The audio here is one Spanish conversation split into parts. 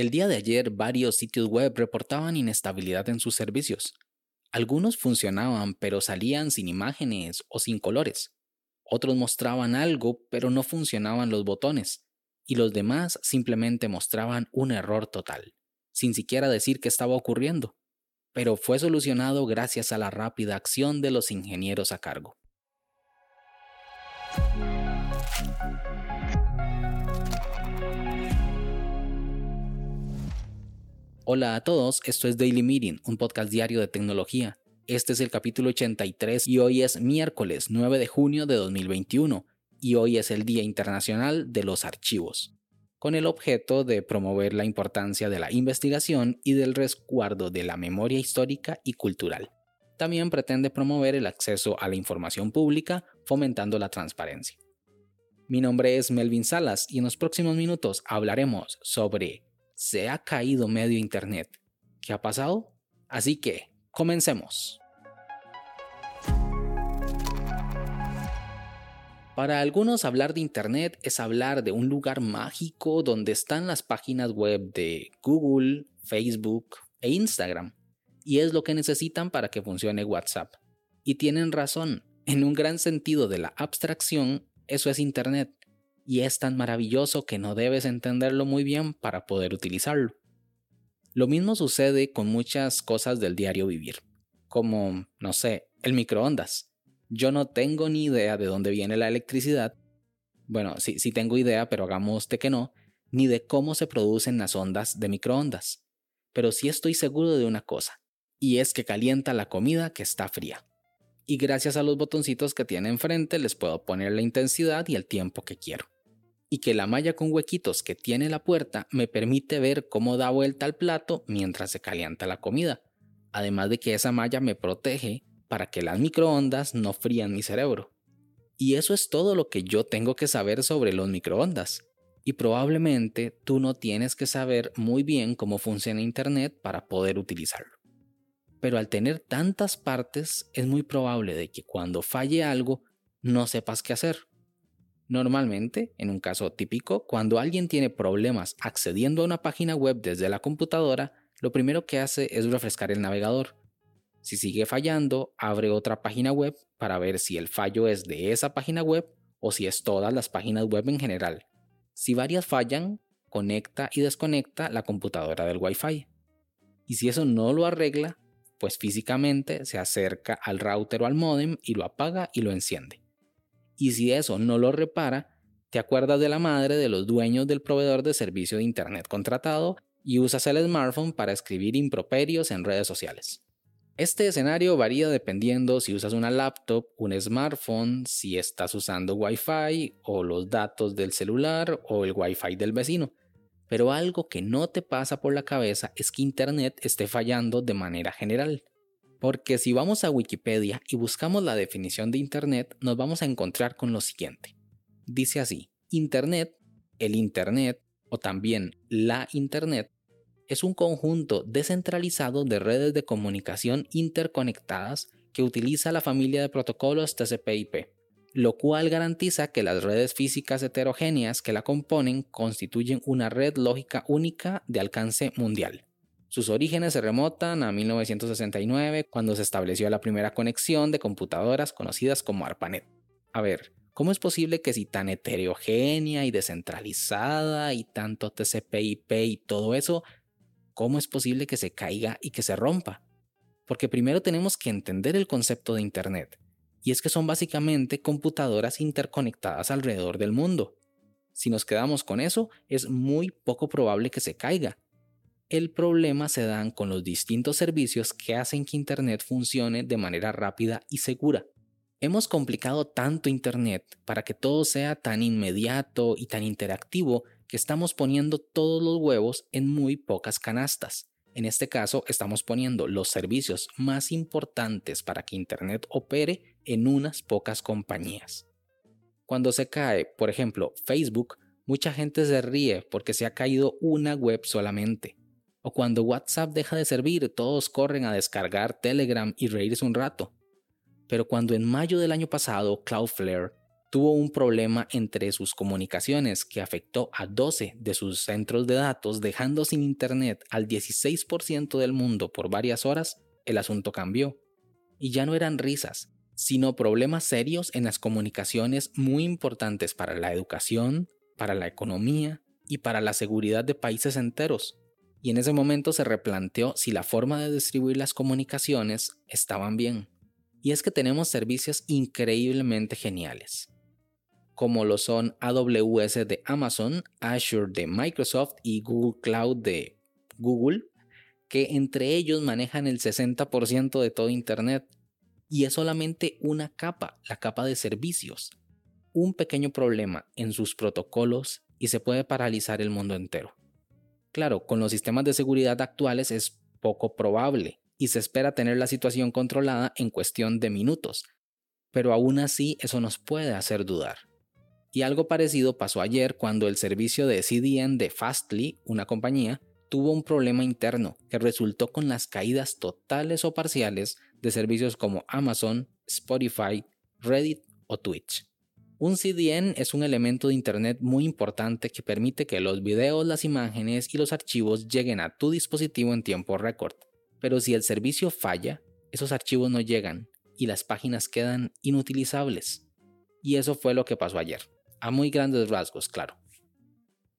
El día de ayer varios sitios web reportaban inestabilidad en sus servicios. Algunos funcionaban pero salían sin imágenes o sin colores. Otros mostraban algo pero no funcionaban los botones. Y los demás simplemente mostraban un error total, sin siquiera decir qué estaba ocurriendo. Pero fue solucionado gracias a la rápida acción de los ingenieros a cargo. Hola a todos, esto es Daily Meeting, un podcast diario de tecnología. Este es el capítulo 83 y hoy es miércoles 9 de junio de 2021 y hoy es el Día Internacional de los Archivos, con el objeto de promover la importancia de la investigación y del resguardo de la memoria histórica y cultural. También pretende promover el acceso a la información pública, fomentando la transparencia. Mi nombre es Melvin Salas y en los próximos minutos hablaremos sobre se ha caído medio Internet. ¿Qué ha pasado? Así que, comencemos. Para algunos hablar de Internet es hablar de un lugar mágico donde están las páginas web de Google, Facebook e Instagram. Y es lo que necesitan para que funcione WhatsApp. Y tienen razón, en un gran sentido de la abstracción, eso es Internet y es tan maravilloso que no debes entenderlo muy bien para poder utilizarlo. Lo mismo sucede con muchas cosas del diario vivir, como, no sé, el microondas. Yo no tengo ni idea de dónde viene la electricidad, bueno, sí, sí tengo idea, pero hagamos de que no, ni de cómo se producen las ondas de microondas. Pero sí estoy seguro de una cosa, y es que calienta la comida que está fría. Y gracias a los botoncitos que tiene enfrente les puedo poner la intensidad y el tiempo que quiero y que la malla con huequitos que tiene la puerta me permite ver cómo da vuelta al plato mientras se calienta la comida, además de que esa malla me protege para que las microondas no frían mi cerebro. Y eso es todo lo que yo tengo que saber sobre los microondas. Y probablemente tú no tienes que saber muy bien cómo funciona Internet para poder utilizarlo. Pero al tener tantas partes es muy probable de que cuando falle algo no sepas qué hacer Normalmente, en un caso típico, cuando alguien tiene problemas accediendo a una página web desde la computadora, lo primero que hace es refrescar el navegador. Si sigue fallando, abre otra página web para ver si el fallo es de esa página web o si es todas las páginas web en general. Si varias fallan, conecta y desconecta la computadora del Wi-Fi. Y si eso no lo arregla, pues físicamente se acerca al router o al modem y lo apaga y lo enciende. Y si eso no lo repara, te acuerdas de la madre de los dueños del proveedor de servicio de Internet contratado y usas el smartphone para escribir improperios en redes sociales. Este escenario varía dependiendo si usas una laptop, un smartphone, si estás usando Wi-Fi o los datos del celular o el Wi-Fi del vecino. Pero algo que no te pasa por la cabeza es que Internet esté fallando de manera general. Porque si vamos a Wikipedia y buscamos la definición de Internet, nos vamos a encontrar con lo siguiente. Dice así, Internet, el Internet o también la Internet, es un conjunto descentralizado de redes de comunicación interconectadas que utiliza la familia de protocolos TCP/IP, lo cual garantiza que las redes físicas heterogéneas que la componen constituyen una red lógica única de alcance mundial. Sus orígenes se remontan a 1969, cuando se estableció la primera conexión de computadoras conocidas como ARPANET. A ver, ¿cómo es posible que si tan heterogénea y descentralizada y tanto TCP/IP y todo eso, cómo es posible que se caiga y que se rompa? Porque primero tenemos que entender el concepto de Internet, y es que son básicamente computadoras interconectadas alrededor del mundo. Si nos quedamos con eso, es muy poco probable que se caiga, el problema se dan con los distintos servicios que hacen que Internet funcione de manera rápida y segura. Hemos complicado tanto Internet para que todo sea tan inmediato y tan interactivo que estamos poniendo todos los huevos en muy pocas canastas. En este caso, estamos poniendo los servicios más importantes para que Internet opere en unas pocas compañías. Cuando se cae, por ejemplo, Facebook, mucha gente se ríe porque se ha caído una web solamente. O cuando WhatsApp deja de servir, todos corren a descargar Telegram y reírse un rato. Pero cuando en mayo del año pasado Cloudflare, tuvo un problema entre sus comunicaciones que afectó a 12 de sus centros de datos, dejando sin Internet al 16% del mundo por varias horas, el asunto cambió. Y ya no eran risas, sino problemas serios en las comunicaciones muy importantes para la educación, para la economía y para la seguridad de países enteros. Y en ese momento se replanteó si la forma de distribuir las comunicaciones estaban bien. Y es que tenemos servicios increíblemente geniales como lo son AWS de Amazon, Azure de Microsoft y Google Cloud de Google, que entre ellos manejan el 60% de todo Internet. Y es solamente una capa, la capa de servicios. Un pequeño problema en sus protocolos y se puede paralizar el mundo entero. Claro, con los sistemas de seguridad actuales es poco probable y se espera tener la situación controlada en cuestión de minutos, pero aún así eso nos puede hacer dudar. Y algo parecido pasó ayer cuando el servicio de CDN de Fastly, una compañía, tuvo un problema interno que resultó con las caídas totales o parciales de servicios como Amazon, Spotify, Reddit o Twitch. Un CDN es un elemento de Internet muy importante que permite que los videos, las imágenes y los archivos lleguen a tu dispositivo en tiempo récord. Pero si el servicio falla, esos archivos no llegan y las páginas quedan inutilizables. Y eso fue lo que pasó ayer a muy grandes rasgos, claro.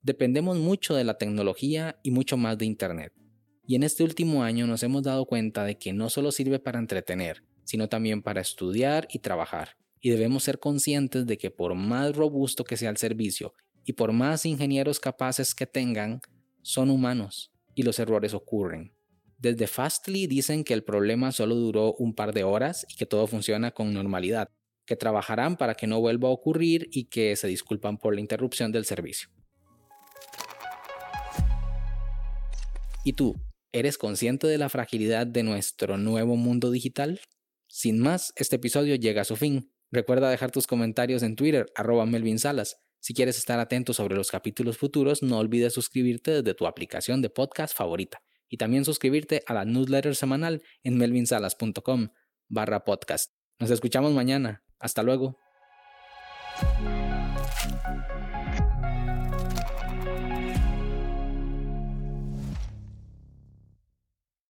Dependemos mucho de la tecnología y mucho más de Internet. Y en este último año nos hemos dado cuenta de que no solo sirve para entretener, sino también para estudiar y trabajar. Y debemos ser conscientes de que por más robusto que sea el servicio y por más ingenieros capaces que tengan, son humanos y los errores ocurren. Desde Fastly dicen que el problema solo duró un par de horas y que todo funciona con normalidad, que trabajarán para que no vuelva a ocurrir y que se disculpan por la interrupción del servicio. ¿Y tú, eres consciente de la fragilidad de nuestro nuevo mundo digital? Sin más, este episodio llega a su fin. Recuerda dejar tus comentarios en Twitter, arroba Melvin Salas. Si quieres estar atento sobre los capítulos futuros, no olvides suscribirte desde tu aplicación de podcast favorita y también suscribirte a la newsletter semanal en melvinsalas.com barra podcast. Nos escuchamos mañana. Hasta luego.